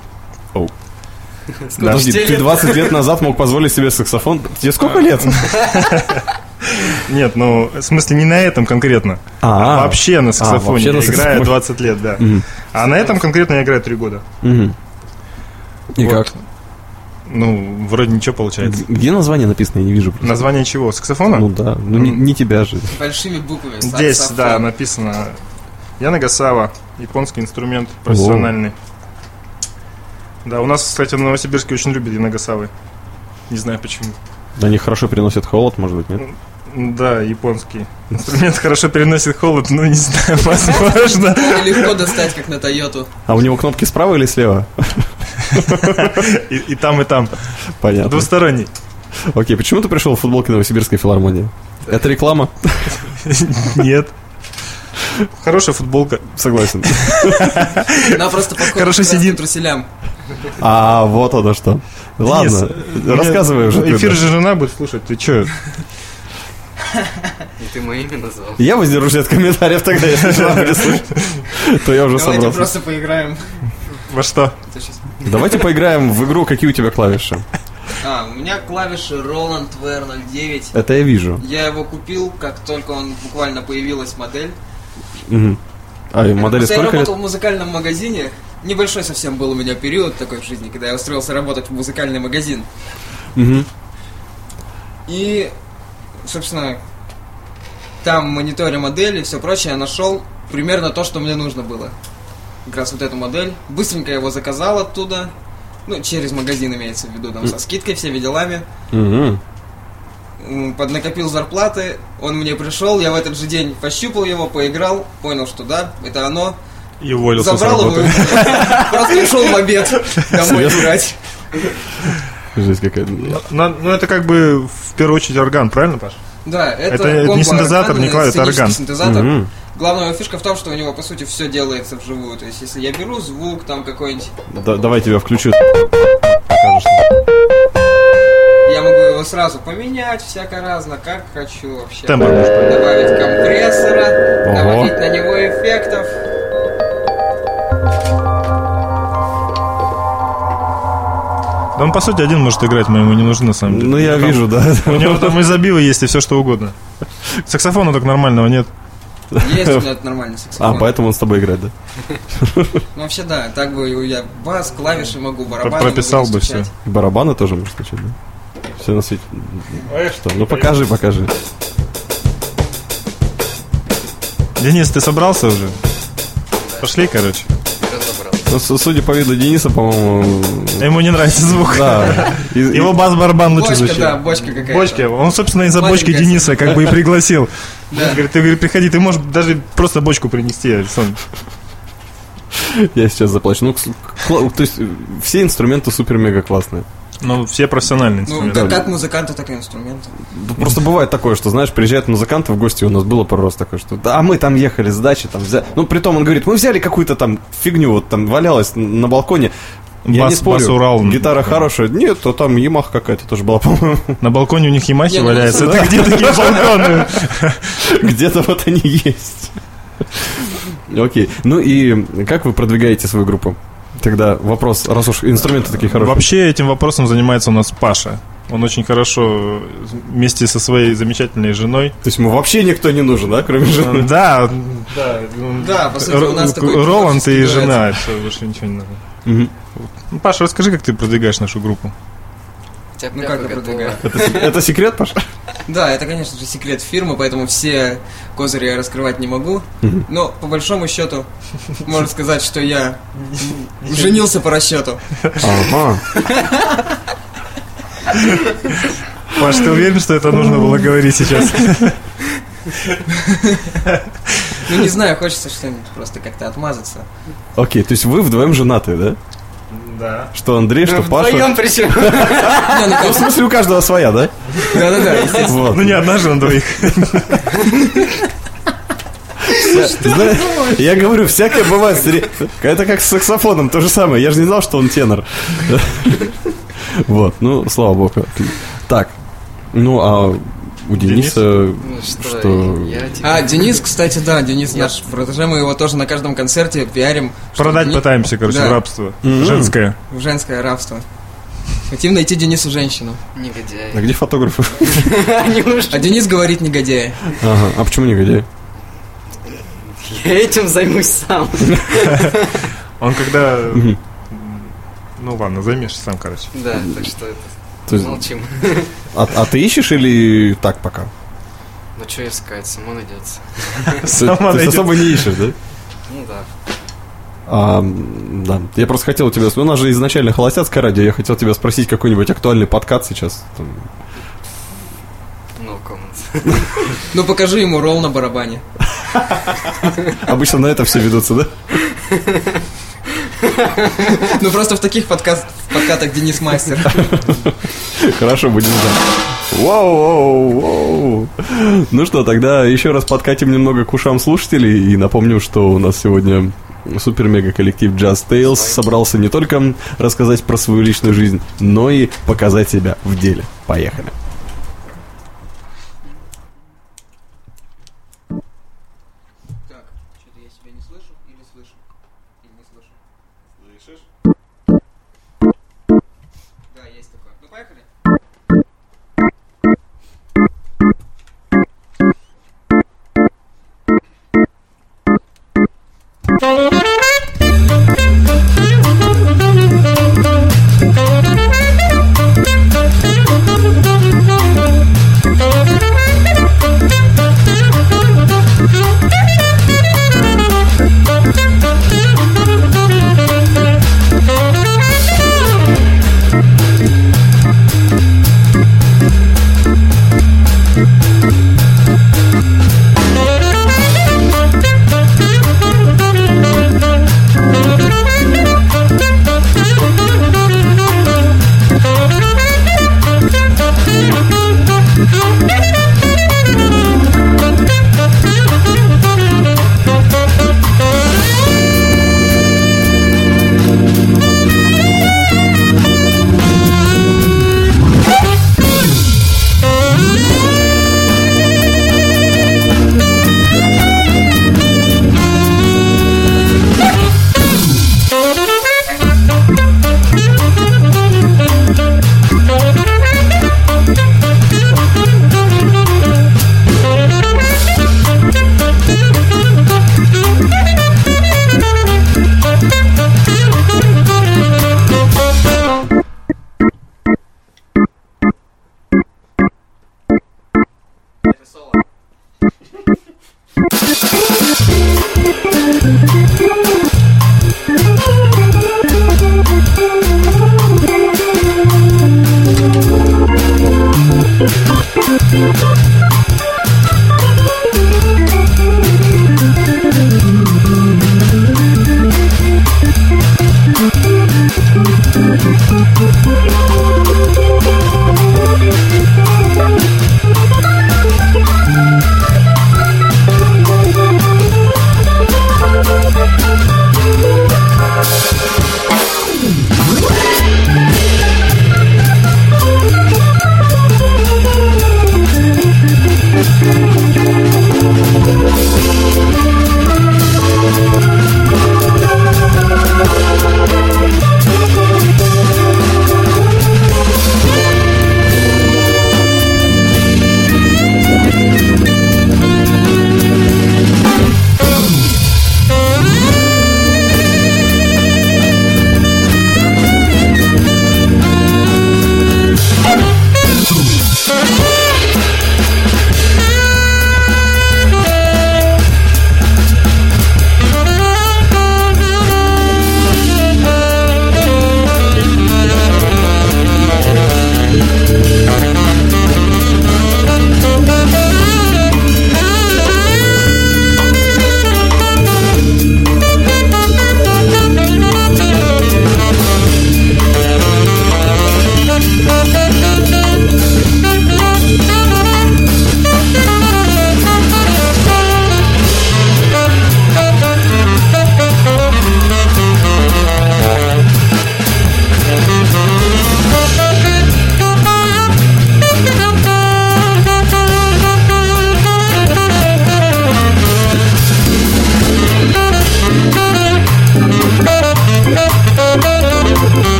Speaker 4: Подожди, ты 20 лет назад мог позволить себе саксофон? Тебе сколько лет? *laughs*
Speaker 5: Нет, ну, в смысле, не на этом конкретно.
Speaker 4: А,
Speaker 5: вообще на саксофоне
Speaker 4: вообще на
Speaker 5: я играю
Speaker 4: саксофоне.
Speaker 5: 20 лет, да. А на этом конкретно я играю 3 года.
Speaker 4: И как?
Speaker 5: Ну, вроде ничего получается.
Speaker 4: Где название написано, я не вижу. просто.
Speaker 5: Название чего? Саксофона?
Speaker 4: Ну да, ну не, не тебя же.
Speaker 6: Большими буквами.
Speaker 5: Здесь,
Speaker 6: саксофон.
Speaker 5: да, написано Янагасава, японский инструмент профессиональный. Да, у нас, кстати, в Новосибирске очень любят Янагасавы. Не знаю почему.
Speaker 4: Они хорошо переносят холод, может быть, нет?
Speaker 5: Да, японский. Инструмент хорошо переносит холод, но не знаю, *laughs* возможно.
Speaker 6: Легко достать, как на Тойоту.
Speaker 4: А у него кнопки справа или слева?
Speaker 5: И, там, и там.
Speaker 4: Понятно.
Speaker 5: Двусторонний.
Speaker 4: Окей, почему ты пришел в футболке Новосибирской филармонии? Это реклама?
Speaker 5: Нет. Хорошая футболка.
Speaker 4: Согласен.
Speaker 6: Она просто подходит
Speaker 5: Хорошо сидит.
Speaker 6: труселям.
Speaker 4: А, вот оно что. Ладно,
Speaker 5: Денис,
Speaker 4: рассказывай
Speaker 5: мне-
Speaker 4: уже. ты,
Speaker 5: Эфир же жена будет слушать, ты чё?
Speaker 7: И ты мое имя назвал.
Speaker 4: Я воздержусь от комментариев тогда, если *laughs* слушать, то я уже
Speaker 6: Давайте
Speaker 4: собрался.
Speaker 6: просто поиграем.
Speaker 5: Во что?
Speaker 4: Давайте поиграем в игру, какие у тебя клавиши.
Speaker 6: А, у меня клавиши Roland VR09.
Speaker 4: Это я вижу.
Speaker 6: Я его купил, как только он буквально появилась модель.
Speaker 4: А и модели
Speaker 6: я
Speaker 4: сколько лет?
Speaker 6: работал в музыкальном магазине. Небольшой совсем был у меня период такой в жизни, когда я устроился работать в музыкальный магазин.
Speaker 4: Мгм.
Speaker 6: И, собственно, там мониторя модели и все прочее, я нашел примерно то, что мне нужно было. Как раз вот эту модель. Быстренько его заказал оттуда. Ну, через магазин имеется в виду, там со скидкой, всеми делами. Поднакопил зарплаты, он мне пришел, я в этот же день пощупал его, поиграл, понял, что да, это оно.
Speaker 5: И уволился
Speaker 6: Забрал его, *laughs* просто ушел в обед *laughs* домой играть.
Speaker 4: Жесть какая.
Speaker 5: Ну, ну, это как бы в первую очередь орган, правильно, Паш?
Speaker 6: Да, это,
Speaker 5: Это не синтезатор,
Speaker 6: орган,
Speaker 5: не клавиш, это орган.
Speaker 6: синтезатор.
Speaker 4: Мгм.
Speaker 6: Главная фишка в том, что у него, по сути, все делается вживую. То есть, если я беру звук там какой-нибудь,
Speaker 4: Да- Давай тебя включу.
Speaker 6: я могу его сразу поменять всяко разно, как хочу вообще.
Speaker 5: Тембр можешь
Speaker 6: Добавить компрессора,
Speaker 4: Ого.
Speaker 6: добавить на него эффектов.
Speaker 5: Да он, по сути, один может играть, мы ему не нужны, на самом деле.
Speaker 4: Ну, я
Speaker 5: Там-
Speaker 4: вижу, да. *laughs*
Speaker 5: У него там изобило есть и все, что угодно. Саксофона так нормального нет.
Speaker 6: Есть у меня это нормальный
Speaker 4: А,
Speaker 6: саксофон.
Speaker 4: поэтому он с тобой играет, да? *laughs*
Speaker 6: Ну, вообще, да, так бы я бас, клавиши могу, барабаны
Speaker 5: прописал бы.
Speaker 4: И барабаны тоже можешь включить, да? Все на свете. Что? Ну покажи, покажи.
Speaker 5: Денис, ты собрался уже? Пошли, короче.
Speaker 4: Ну, судя по виду Дениса, по-моему,
Speaker 5: Ему не нравится звук.
Speaker 4: да. *laughs*
Speaker 5: Его бас-барабан лучше
Speaker 6: Бочка,
Speaker 5: звучит.
Speaker 6: да, бочка какая-то.
Speaker 5: Бочки. Он, собственно, из-за бочки Дениса как бы и пригласил. *laughs*
Speaker 6: Да.
Speaker 5: Говорит, ты говорит, приходи, ты можешь даже просто бочку принести, Александр.
Speaker 4: Я сейчас заплачу. Ну, то есть, э, все инструменты супер-мега классные.
Speaker 5: Ну, все профессиональные
Speaker 6: Ну,
Speaker 5: инструменты.
Speaker 6: как, как музыканты, так и инструменты.
Speaker 4: Ну, Просто бывает такое, что, знаешь, приезжают музыканты в гости, у нас было пару раз такое, что да, а мы там ехали с дачи, там взяли. Ну, при том он говорит, мы взяли какую-то там фигню, вот там валялась на балконе. Я
Speaker 5: Бас-
Speaker 4: не спорю,
Speaker 5: бас-Урал,
Speaker 4: гитара
Speaker 5: например.
Speaker 4: хорошая. Нет, то там Ямаха какая-то тоже была, по-моему.
Speaker 5: На балконе у них Ямахи
Speaker 6: Не, ну,
Speaker 5: валяются.
Speaker 6: да.
Speaker 5: Это где такие *laughs* балконы?
Speaker 4: Где-то вот они есть. Окей. Ну и как вы продвигаете свою группу? Тогда вопрос, раз уж инструменты такие хорошие.
Speaker 5: Вообще этим вопросом занимается у нас Паша. Он очень хорошо вместе со своей замечательной женой.
Speaker 4: То есть ему вообще никто не нужен, да, кроме жены?
Speaker 5: Да, да.
Speaker 6: Да, по сути, у нас такой
Speaker 5: Роланд и жена, все, больше ничего не надо. Ну, Паша, расскажи, как ты продвигаешь нашу группу.
Speaker 7: Тебя
Speaker 6: Ну, как это?
Speaker 4: Это, это секрет, Паша? *laughs*
Speaker 6: Да, это, конечно же, секрет фирмы, поэтому все козыри я раскрывать не могу. Но, по большому счету, можно сказать, что я женился по расчету.
Speaker 4: Ага.
Speaker 5: Паш, ты уверен, что это нужно было говорить сейчас?
Speaker 6: Ну, не знаю, хочется что-нибудь просто как-то отмазаться.
Speaker 4: Окей, то есть вы вдвоем женаты, да?
Speaker 5: Да.
Speaker 4: Что Андрей, что Паша.
Speaker 7: Вдвоем причем.
Speaker 6: Ну
Speaker 4: в смысле, у каждого своя, да?
Speaker 6: Да-да-да.
Speaker 5: Ну, не одна же на двоих.
Speaker 4: Знаешь, Я говорю, всякое бывает. Это как с саксофоном, то же самое. Я же не знал, что он тенор. Вот, ну, слава богу. Так, ну, а у Дениса
Speaker 7: Ну
Speaker 4: что?
Speaker 7: что, я
Speaker 6: А, Денис, кстати, да, Денис наш протеже, мы его тоже на каждом концерте пиарим.
Speaker 5: Продать
Speaker 6: Дени-
Speaker 5: пытаемся, короче,
Speaker 6: Да.
Speaker 5: в рабство.
Speaker 4: Мгм.
Speaker 5: Женское.
Speaker 6: В женское рабство. Хотим найти Денису женщину.
Speaker 7: Негодяй.
Speaker 4: А где фотографы? *laughs*
Speaker 6: А Денис говорит негодяй.
Speaker 4: Ага, а почему негодяй?
Speaker 7: Я этим займусь сам. *laughs* *laughs*
Speaker 5: Он когда... Ну ладно, займешься сам, короче.
Speaker 7: Да, так что это...
Speaker 4: Есть,
Speaker 7: Молчим.
Speaker 4: а, а ты ищешь или так пока?
Speaker 7: Ну что искать, само найдется.
Speaker 4: То, то есть особо не ищешь, да?
Speaker 7: Ну да.
Speaker 4: А, да. Я просто хотел у тебя... У нас же изначально холостяцкое радио. Я хотел тебя спросить какой-нибудь актуальный подкат сейчас. там.
Speaker 7: No comments. *laughs*
Speaker 6: Ну покажи ему ролл на барабане.
Speaker 4: Обычно на это все ведутся, да? *laughs*
Speaker 6: Ну просто в таких подкатах Денис мастер.
Speaker 4: Хорошо, будем знать. Вау, вау, вау. Ну что, тогда еще раз подкатим немного к ушам слушателей и напомню, что у нас сегодня супер-мега коллектив Just Tales собрался не только рассказать про свою личную жизнь, но и показать себя в деле. Поехали.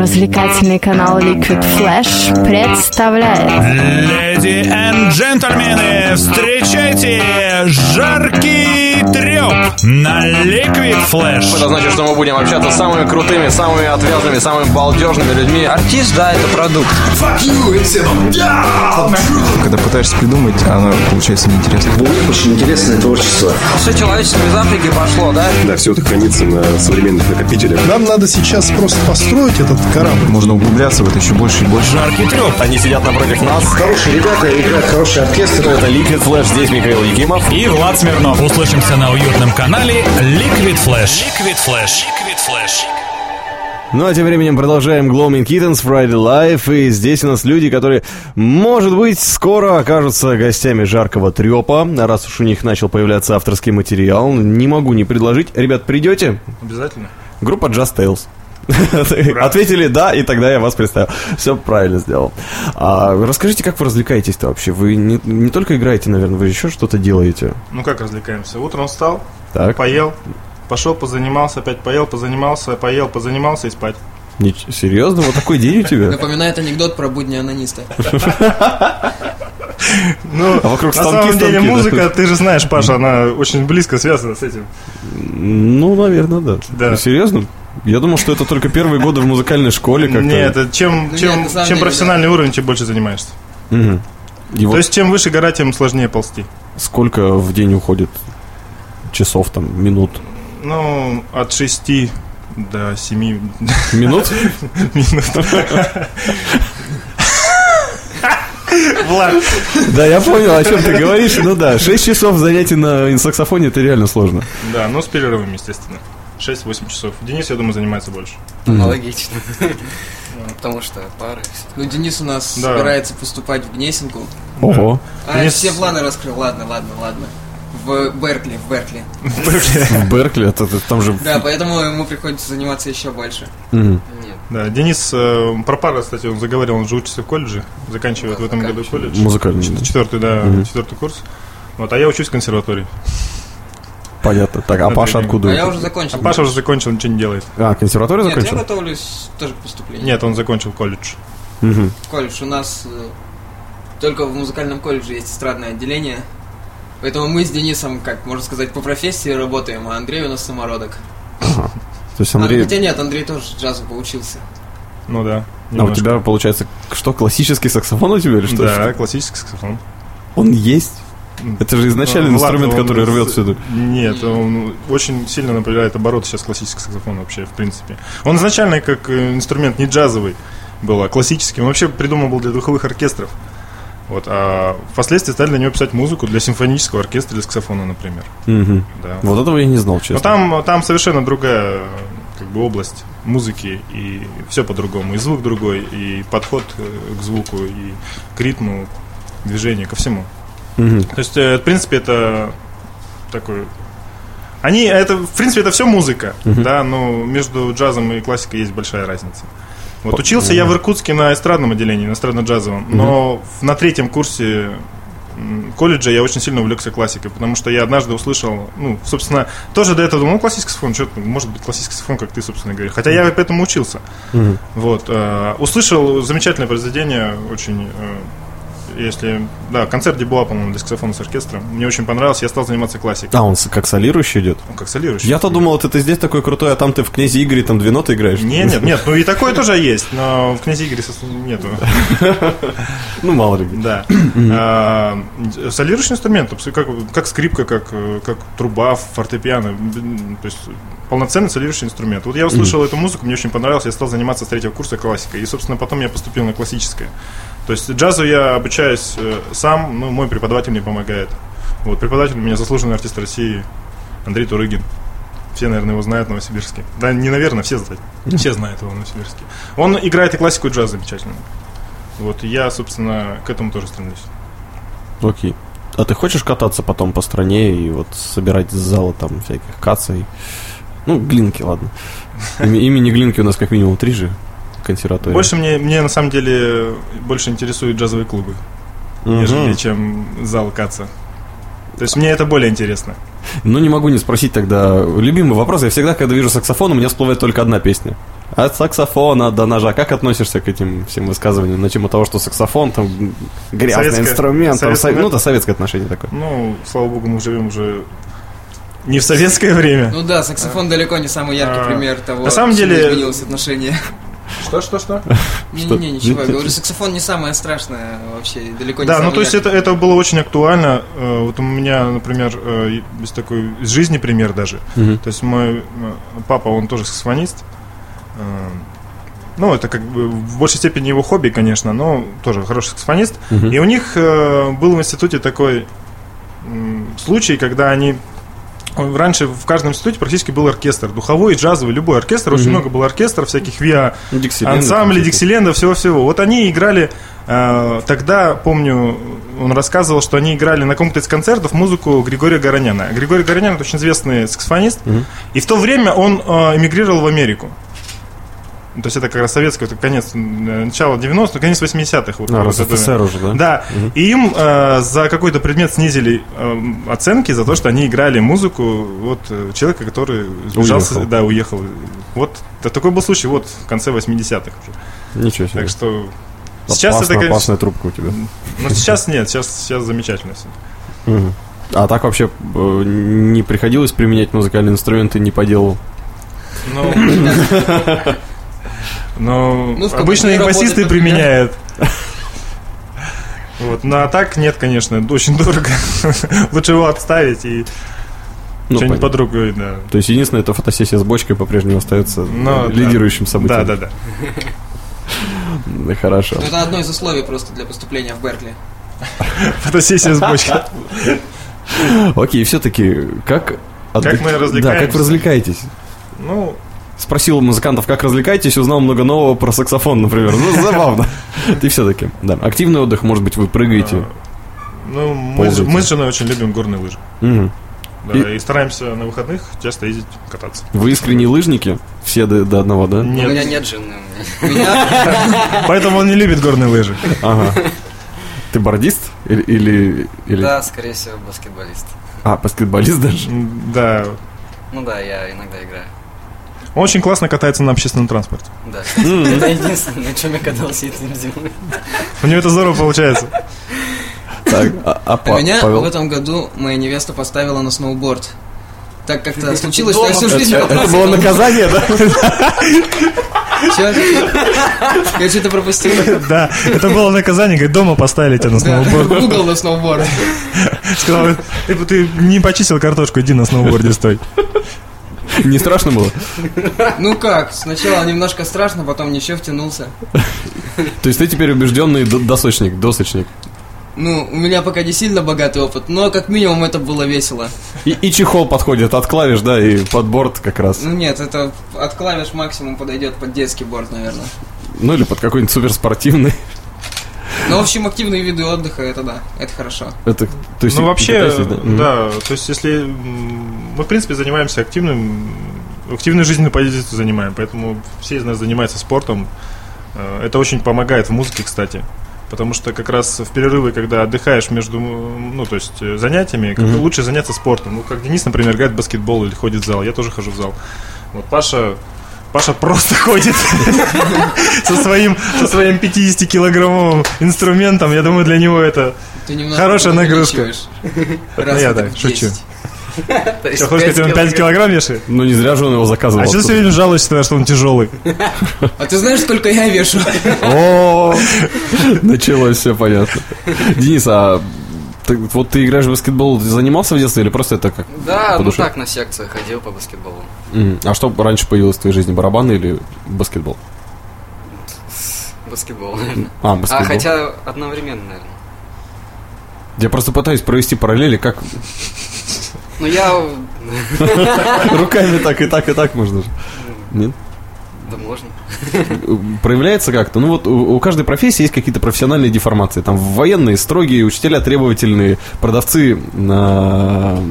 Speaker 2: Информационно-развлекательный канал Liquid Flash представляет.
Speaker 8: Леди и джентльмены, встречайте жаркий на Liquid Flash.
Speaker 4: Это значит, что мы будем общаться с самыми крутыми, самыми отвязными, самыми балдежными людьми.
Speaker 6: Артист, да, это продукт.
Speaker 9: Когда пытаешься придумать, оно получается неинтересно.
Speaker 3: Очень интересное творчество.
Speaker 6: Все человечество из Африки пошло, да?
Speaker 10: Да, все это хранится на современных накопителях.
Speaker 11: Нам надо сейчас просто построить этот корабль.
Speaker 9: Можно углубляться в это еще больше и больше.
Speaker 8: Жаркий треп.
Speaker 4: Они сидят напротив нас.
Speaker 3: Хорошие ребята, играют хороший оркестр.
Speaker 4: Это Liquid Flash, здесь Михаил Якимов.
Speaker 8: И Влад Смирнов. Услышимся на уютном канале Liquid Flash. Liquid Flash. Liquid Flash.
Speaker 4: Ну а тем временем продолжаем Gloaming Kittens Friday Live. И здесь у нас люди, которые, может быть, скоро окажутся гостями жаркого трепа. Раз уж у них начал появляться авторский материал, не могу не предложить. Ребят, придете?
Speaker 5: Обязательно.
Speaker 4: Группа Just Tales. Ответили да, и тогда я вас представил. Все правильно сделал. А, расскажите, как вы развлекаетесь-то вообще? Вы не, не только играете, наверное, вы еще что-то делаете.
Speaker 5: Ну как развлекаемся? Утром встал,
Speaker 4: Так.
Speaker 5: поел, пошел, позанимался, опять поел, позанимался, поел, позанимался и спать.
Speaker 4: Нич- серьезно? Вот такой день у тебя?
Speaker 6: Напоминает анекдот про будни анониста.
Speaker 5: Ну,
Speaker 4: А вокруг
Speaker 5: на
Speaker 4: станки,
Speaker 5: самом деле
Speaker 4: станки, да.
Speaker 5: музыка, ты же знаешь, Паша, она очень близко связана с этим.
Speaker 4: Ну, наверное, да.
Speaker 5: Да.
Speaker 4: Серьезно? Я думал, что это только первые годы в музыкальной школе как-то.
Speaker 5: Нет, это чем,
Speaker 6: Ну,
Speaker 5: чем,
Speaker 6: нет,
Speaker 5: чем
Speaker 6: деле,
Speaker 5: профессиональный уровень, чем больше занимаешься.
Speaker 4: Мгм. И вот
Speaker 5: То есть, чем выше гора, тем сложнее ползти.
Speaker 4: сколько в день уходит часов, там, минут?
Speaker 5: Ну, от 6 до 7
Speaker 4: Минут? *laughs*
Speaker 5: минут. *laughs* Влад,
Speaker 4: Да, я понял, о чем ты говоришь. Ну да, 6 часов занятий на саксофоне это реально сложно.
Speaker 5: да, ну с перерывами, естественно. 6-8 часов. Денис, я думаю, занимается больше.
Speaker 7: Аналогично. Ну, *laughs* Потому что пары.
Speaker 6: Ну, Денис у нас
Speaker 5: Да.
Speaker 6: собирается поступать в Гнесинку.
Speaker 4: Ого.
Speaker 6: А,
Speaker 5: Денис-
Speaker 6: все планы раскрыл. Ладно, ладно, ладно. В Беркли, в Беркли. *laughs*
Speaker 4: В Беркли, это, там же...
Speaker 6: Да, поэтому ему приходится заниматься еще больше.
Speaker 5: Да, Денис э, про пары, кстати, он заговорил, он же учится в колледже, заканчивает в этом году колледж.
Speaker 4: Музыкальный.
Speaker 5: Четвертый, да, четвертый курс. Вот, а я учусь в консерватории.
Speaker 4: Понятно. Так, а Паша откуда?
Speaker 6: А я уже закончил.
Speaker 5: А Паша уже закончил, ничего не делает.
Speaker 4: А, консерваторию
Speaker 6: Нет, я
Speaker 4: закончил?
Speaker 6: готовлюсь тоже к поступлению.
Speaker 5: Нет, он закончил колледж.
Speaker 6: Колледж у нас э, только в музыкальном колледже есть эстрадное отделение. Поэтому мы с Денисом, как можно сказать, по профессии работаем, а Андрей у нас самородок.
Speaker 4: То есть
Speaker 6: А,
Speaker 4: Андрей...
Speaker 6: хотя нет, Андрей тоже джазу поучился.
Speaker 5: Ну да.
Speaker 4: А у
Speaker 5: немножко.
Speaker 4: тебя, получается, что, классический саксофон у тебя или что?
Speaker 5: Да, классический саксофон.
Speaker 4: Он есть? Это же изначальный
Speaker 5: Ну,
Speaker 4: инструмент,
Speaker 5: он
Speaker 4: который
Speaker 5: с-
Speaker 4: рвет всюду.
Speaker 5: Нет, он очень сильно напрягает обороты сейчас классический саксофон вообще, в принципе. Он изначально как э, инструмент не джазовый был, а классический. Он вообще придуман был для духовых оркестров. Вот, а впоследствии стали для него писать музыку для симфонического оркестра, для саксофона, например.
Speaker 4: Мгм.
Speaker 5: Да.
Speaker 4: Вот этого я не знал, честно.
Speaker 5: Но там, там совершенно другая как бы область музыки, и все по-другому. И звук другой, и подход э, к звуку, и к ритму, движению, ко всему.
Speaker 4: Мгм.
Speaker 5: То есть, э, в принципе, это такой... Они, это, в принципе, это все музыка, да, но между джазом и классикой есть большая разница. Вот учился я в Иркутске на эстрадном отделении, на эстрадно-джазовом, но в- на третьем курсе колледжа я очень сильно увлекся классикой, потому что я однажды услышал, ну, собственно, тоже до этого думал, ну, классический саксофон, что может быть классический саксофон, как ты, собственно, говоришь. Хотя я поэтому учился.
Speaker 4: Мгм.
Speaker 5: Вот. э, услышал замечательное произведение, очень, э, если, да, концерт Дебуа, по-моему, для саксофона с оркестром. Мне очень понравился, я стал заниматься классикой.
Speaker 4: А, он как солирующий идет?
Speaker 5: Он как солирующий.
Speaker 4: Я-то думал, вот это здесь такой крутой, а там ты в князе Игоре там две ноты играешь.
Speaker 5: Нет, нет, нет, ну и такое тоже есть, но в князе Игоре нету. *laughs*
Speaker 4: Ну, мало ли.
Speaker 5: Да. А, Солирующий инструмент, как, скрипка, как, труба, фортепиано. То есть полноценный солирующий инструмент. Вот я услышал эту музыку, мне очень понравилось, я стал заниматься с третьего курса классикой. И, собственно, потом я поступил на классическое. То есть джазу я обучаюсь э, сам, ну, мой преподаватель мне помогает. Вот, преподаватель у меня заслуженный артист России Андрей Турыгин. Все, наверное, его знают в Новосибирске. Да, не наверное, все знают. Все знают его в Новосибирске. Он играет и классику, и джаз замечательно. Вот, я, собственно, к этому тоже стремлюсь.
Speaker 4: Окей. А ты хочешь кататься потом по стране и вот собирать с зала там всяких кацей? Ну, Глинки, ладно. Имени Глинки у нас как минимум три же консерватории.
Speaker 5: Больше мне, мне на самом деле больше интересуют джазовые клубы,
Speaker 4: Мгм.
Speaker 5: нежели чем зал Каца. То есть мне это более интересно.
Speaker 4: Ну, не могу не спросить тогда. Любимый вопрос. Я всегда, когда вижу саксофон, у меня всплывает только одна песня. От саксофона до ножа. Как относишься к этим всем высказываниям на тему того, что саксофон там грязный
Speaker 5: Советское-
Speaker 4: инструмент, там,
Speaker 5: советское-
Speaker 4: со- ну, это советское отношение такое.
Speaker 5: Ну, слава богу, мы живем уже не в советское время.
Speaker 6: Ну да, саксофон далеко не самый яркий
Speaker 5: А,
Speaker 6: пример того,
Speaker 5: на самом деле-
Speaker 6: изменилось отношение.
Speaker 5: Что, что, *laughs* что?
Speaker 6: Не-не-не, ничего, я говорю, саксофон не самое страшное вообще, далеко не
Speaker 5: Да, ну то есть это, это было очень актуально. Э, Вот у меня, например, э, есть такой из жизни пример даже. То есть мой э, папа, он тоже саксофонист. Э, Ну, это как бы в большей степени его хобби, конечно, но тоже хороший саксофонист. И у них э, был в институте такой случай, когда они э, Раньше в каждом институте практически был оркестр, духовой, джазовый, любой оркестр, очень много было оркестров, всяких ВИА, ансамблей. Диксиленда, всего-всего. Вот они играли, э, тогда, помню, он рассказывал, что они играли на каком-то из концертов музыку Григория Гороняна. Григорий Горонян это очень известный саксофонист,
Speaker 4: Мгм.
Speaker 5: и в то время он э, эмигрировал в Америку. То есть это как раз советский, это конец, э, начало 90-х, конец 80-х. Вот,
Speaker 4: А,
Speaker 5: вот это.
Speaker 4: РСФСР уже, да?
Speaker 5: Да,
Speaker 4: Мгм.
Speaker 5: и им э, за какой-то предмет снизили э, оценки за то, что они играли музыку вот э, человека, который сбежал,
Speaker 4: Уехал.
Speaker 5: да, уехал. Вот да, такой был случай вот в конце 80-х уже.
Speaker 4: Ничего себе.
Speaker 5: Так что сейчас это, конечно,
Speaker 4: опасная трубка у тебя.
Speaker 5: но сейчас нет, сейчас, сейчас замечательно все.
Speaker 4: Мгм. А так вообще э, не приходилось применять музыкальные инструменты не по делу?
Speaker 5: Ну, но
Speaker 6: Ну,
Speaker 5: обычно их басисты
Speaker 6: работает,
Speaker 5: применяют. Вот, ну а так нет, конечно, очень дорого. *laughs* Лучше его отставить и
Speaker 4: Ну,
Speaker 5: что-нибудь
Speaker 4: понятно.
Speaker 5: под рукой, да.
Speaker 4: То есть единственное, это фотосессия с бочкой по-прежнему остается
Speaker 5: Но, да.
Speaker 4: лидирующим событием.
Speaker 5: Да, да, да.
Speaker 4: Да, *laughs* Хорошо.
Speaker 6: Ну, Это одно из условий просто для поступления в Беркли. *laughs*
Speaker 5: Фотосессия с бочкой.
Speaker 4: Окей, все-таки как... отдых-
Speaker 5: мы
Speaker 4: Да, как
Speaker 5: развлекаемся?
Speaker 4: вы развлекаетесь?
Speaker 5: Ну,
Speaker 4: Спросил музыкантов, как развлекаетесь, узнал много нового про саксофон, например. Ну, *laughs* забавно. И все-таки, да. Активный отдых, может быть, вы прыгаете.
Speaker 5: ну мы, мы с женой очень любим горные лыжи.
Speaker 4: Мгм.
Speaker 5: Да, и... стараемся на выходных часто ездить кататься.
Speaker 4: Вы искренние лыжники? Все до, до одного, да?
Speaker 7: У меня
Speaker 5: Нет,
Speaker 7: нет жены. *laughs*
Speaker 5: поэтому он не любит горные лыжи.
Speaker 4: Ага. Ты бордист? Или... или, или-
Speaker 7: Да, скорее всего, баскетболист.
Speaker 4: А, баскетболист даже?
Speaker 5: Да,
Speaker 7: Ну да, я иногда играю.
Speaker 5: Он очень классно катается на общественном транспорте.
Speaker 7: Да. Это единственное, на чем я катался этой зимой.
Speaker 5: У него это здорово получается.
Speaker 4: Так, а, а
Speaker 6: А меня
Speaker 4: Павел?
Speaker 6: в этом году моя невеста поставила на сноуборд. Так как-то случилось, что я всю
Speaker 4: Это,
Speaker 6: жизнь
Speaker 4: это
Speaker 6: катался.
Speaker 4: было наказание, да?
Speaker 6: Чё? Я что-то пропустил.
Speaker 5: Да, это было наказание, говорит, дома поставили тебя на
Speaker 6: Да,
Speaker 5: сноуборд.
Speaker 6: в угол на сноуборд.
Speaker 5: Сказал, ты, ты не почистил картошку, иди на сноуборде стой.
Speaker 4: Не страшно было? *laughs*
Speaker 6: Ну как, сначала немножко страшно, потом ничего втянулся.
Speaker 4: То есть ты теперь убежденный досочник, досочник.
Speaker 6: Ну, у меня пока не сильно богатый опыт, но как минимум это было весело.
Speaker 4: И, и чехол подходит от клавиш, да, и под борт как раз.
Speaker 6: Ну нет, это от клавиш максимум подойдет под детский борт, наверное.
Speaker 4: Ну или под какой-нибудь суперспортивный.
Speaker 6: Ну, в общем, активные виды отдыха, это да, это хорошо.
Speaker 4: Это, то есть
Speaker 5: Ну вообще,
Speaker 4: катаетесь, Мгм.
Speaker 5: да, то есть если мы в принципе занимаемся активным, активную жизненную позицию занимаем, поэтому все из нас занимаются спортом. Э, Это очень помогает в музыке, кстати. Потому что как раз в перерывы, когда отдыхаешь между, ну, то есть э, занятиями, как бы
Speaker 4: Мгм.
Speaker 5: лучше заняться спортом. Ну, как Денис, например, играет в баскетбол или ходит в зал. Я тоже хожу в зал. Вот Паша, Паша просто ходит *laughs* со своим, со своим 50-килограммовым инструментом. Я думаю, для него это Хорошая нагрузка. я так, шучу.
Speaker 6: 10. *laughs*
Speaker 5: Что, хочешь сказать, он 5 килограмм вешает?
Speaker 4: Ну не зря же он его заказывал.
Speaker 5: А что ты все время жалуешься, что он тяжелый?
Speaker 6: А ты знаешь, сколько я вешу? *laughs*
Speaker 4: О, началось все понятно. Денис, а ты- вот ты играешь в баскетбол, ты занимался в детстве или просто это как
Speaker 7: Да, ну так, на секцию ходил по баскетболу.
Speaker 4: А что раньше появилось в твоей жизни, барабаны или баскетбол?
Speaker 7: Баскетбол.
Speaker 4: А, баскетбол.
Speaker 7: А хотя одновременно, наверное.
Speaker 4: Я просто пытаюсь провести параллели, как
Speaker 7: Ну я... *laughs*
Speaker 4: руками так и так и так можно же. Нет?
Speaker 7: Да можно. *laughs*
Speaker 4: проявляется как-то. Ну вот у, у каждой профессии есть какие-то профессиональные деформации. Там военные строгие, учителя требовательные, продавцы а,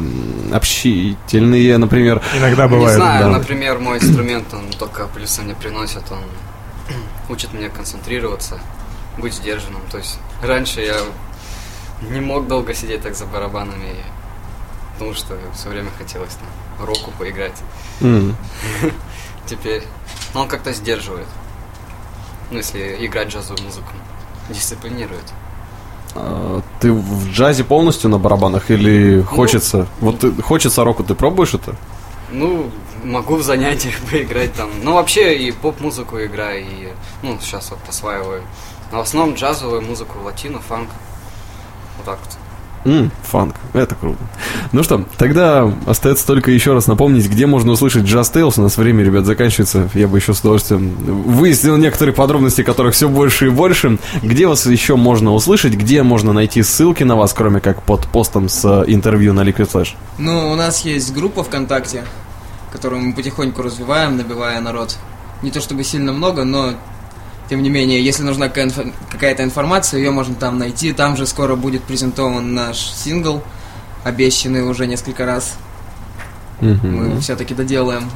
Speaker 4: общительные, например.
Speaker 5: Иногда
Speaker 7: Не
Speaker 5: бывает.
Speaker 7: знаю,
Speaker 4: да.
Speaker 7: например, мой инструмент, он только плюсы мне приносит, он *clears throat* учит меня концентрироваться, быть сдержанным. То есть раньше я не мог долго сидеть так за барабанами, потому что все время хотелось там року поиграть.
Speaker 4: М. *laughs*
Speaker 7: Теперь Но он как-то сдерживает. Ну, если играть джазовую музыку. Дисциплинирует.
Speaker 4: А, Ты в джазе полностью на барабанах или хочется? Вот ты- хочется року, ты пробуешь это?
Speaker 7: Ну, могу в занятиях *laughs* поиграть там. Ну, вообще и поп-музыку играю, и, ну, сейчас вот осваиваю. Но в основном джазовую музыку, латино, фанк. Вот так вот.
Speaker 4: М, фанк, это круто. Ну что, тогда остается только еще раз напомнить, где можно услышать Just Tales. У нас время, ребят, заканчивается. Я бы еще с удовольствием выяснил некоторые подробности, которых все больше и больше. Где вас еще можно услышать, где можно найти ссылки на вас, кроме как под постом с э, интервью на Liquid Flash?
Speaker 6: Ну, у нас есть группа ВКонтакте, которую мы потихоньку развиваем, набивая народ. Не то чтобы сильно много, но тем не менее, если нужна какая-то информация, ее можно там найти. Там же скоро будет презентован наш сингл, обещанный уже несколько раз. Мы его все-таки доделаем.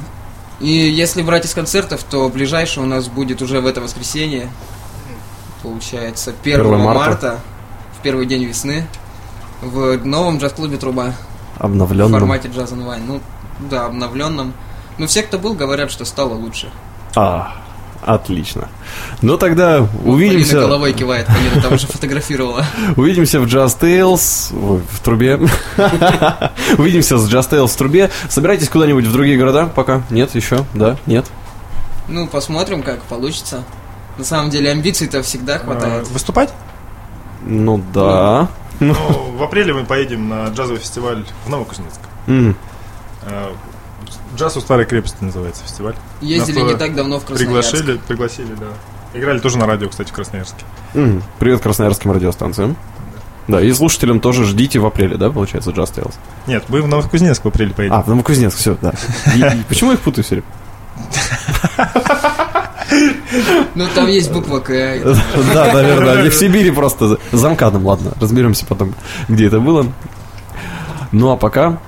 Speaker 6: И если брать из концертов, то ближайший у нас будет уже в это воскресенье. Получается, 1
Speaker 4: 1 марта.
Speaker 6: марта, в первый день весны, в новом джаз-клубе «Труба». В
Speaker 4: Обновленным.
Speaker 6: формате джаз онлайн. Ну, да, обновленном. Ну, все, кто был, говорят, что стало лучше.
Speaker 4: А, отлично. Ну тогда
Speaker 6: Полина
Speaker 4: увидимся.
Speaker 6: головой кивает, Полина там уже фотографировала. *laughs*
Speaker 4: Увидимся в Just Tales в трубе. *laughs* Увидимся с Just Tales в трубе. Собирайтесь куда-нибудь в другие города пока? Нет, еще? Да? Нет?
Speaker 6: Ну, посмотрим, как получится. На самом деле, амбиций-то всегда хватает.
Speaker 5: Э, Выступать?
Speaker 4: Ну да.
Speaker 5: Ну, в апреле мы поедем на джазовый фестиваль в Новокузнецк. Джаз у старой крепости называется фестиваль.
Speaker 6: Ездили не так давно в Красноярск.
Speaker 5: Пригласили, пригласили, да. Играли тоже на радио, кстати, в Красноярске.
Speaker 4: М. Привет красноярским радиостанциям. Да, и слушателям тоже ждите в апреле, да, получается, Just Tales?
Speaker 5: Нет, мы в Новокузнецк в апреле поедем.
Speaker 4: А, в Новокузнецк, все, да. И- и почему я их путаю все? *laughs*
Speaker 6: Ну, там есть буква К. *laughs*
Speaker 4: Да, наверное, они в Сибири просто за- за МКАДом, ладно, разберемся потом, где это было. Ну а пока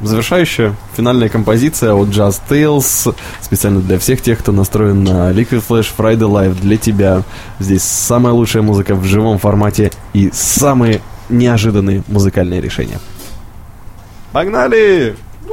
Speaker 4: завершающая финальная композиция от Just Tales, специально для всех тех, кто настроен на Liquid Flash Friday Live для тебя. Здесь самая лучшая музыка в живом формате и самые неожиданные музыкальные решения. Погнали! И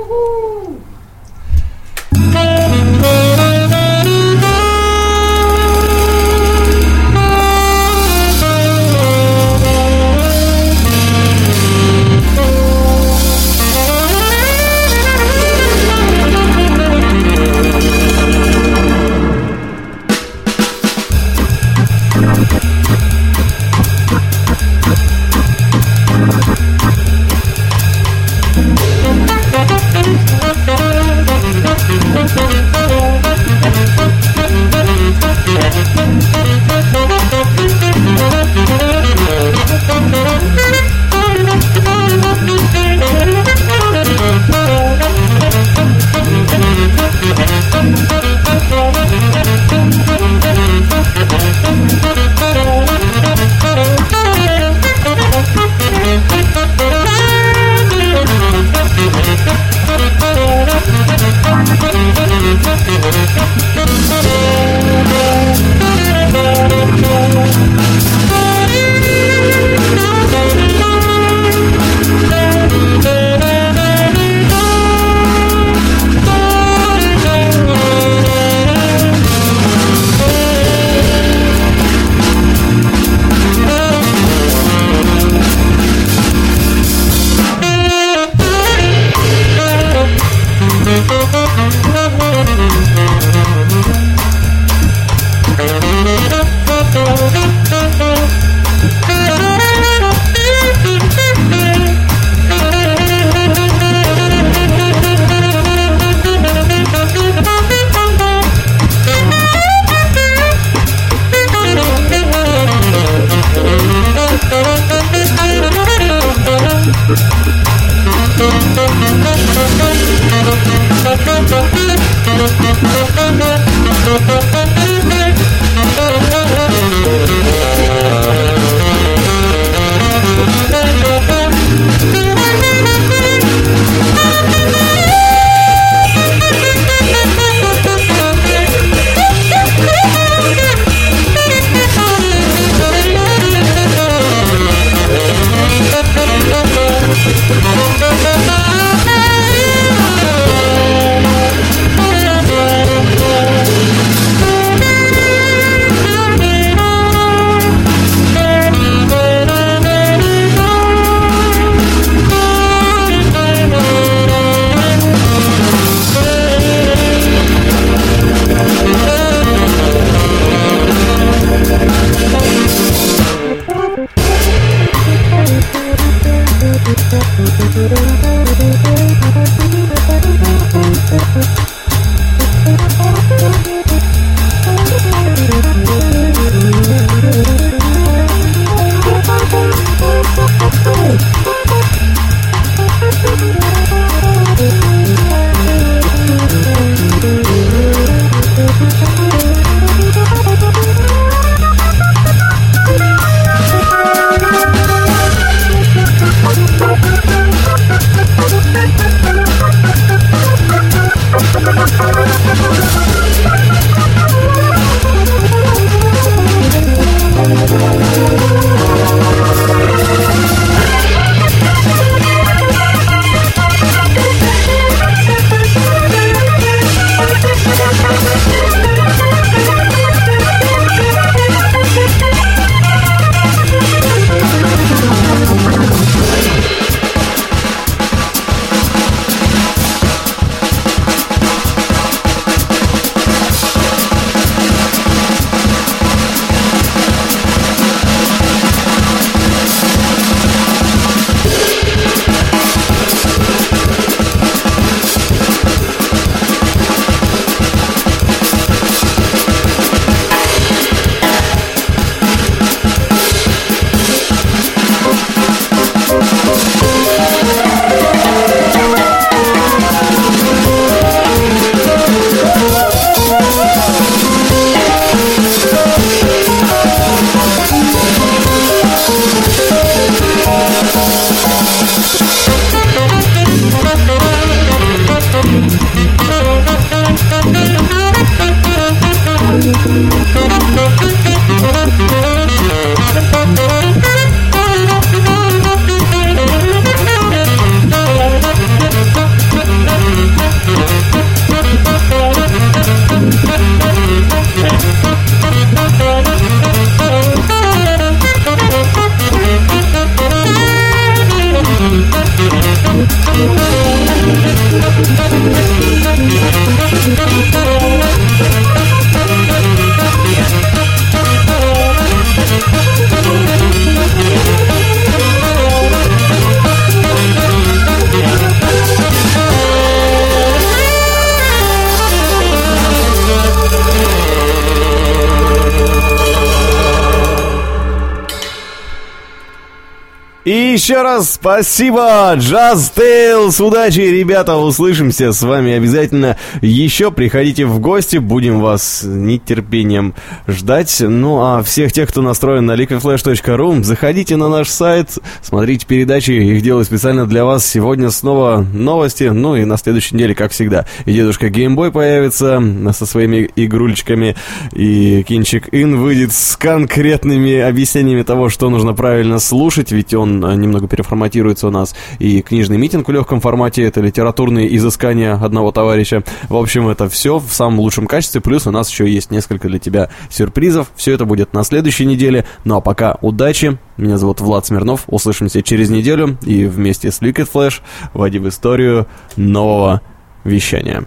Speaker 4: еще раз спасибо, Just Tales, удачи, ребята, услышимся с вами обязательно. Еще, приходите в гости, будем вас нетерпением ждать, ну а всех тех, кто настроен на liquidflash.ru, заходите на наш сайт, смотрите передачи, их делаю специально для вас, сегодня снова новости, ну и на следующей неделе, как всегда, и дедушка Геймбой появится со своими игрулечками, и Кинчик Ин выйдет с конкретными объяснениями того, что нужно правильно слушать, ведь он немного переформатируется у нас. И книжный митинг в легком формате, это литературные изыскания одного товарища. В общем, это все в самом лучшем качестве. Плюс у нас еще есть несколько для тебя сюрпризов. Все это будет на следующей неделе. Ну а пока удачи. Меня зовут Влад Смирнов. Услышимся через неделю. И вместе с Liquid Flash войди в историю нового вещания.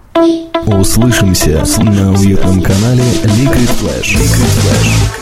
Speaker 3: Услышимся на уютном канале Liquid Flash. Liquid Flash.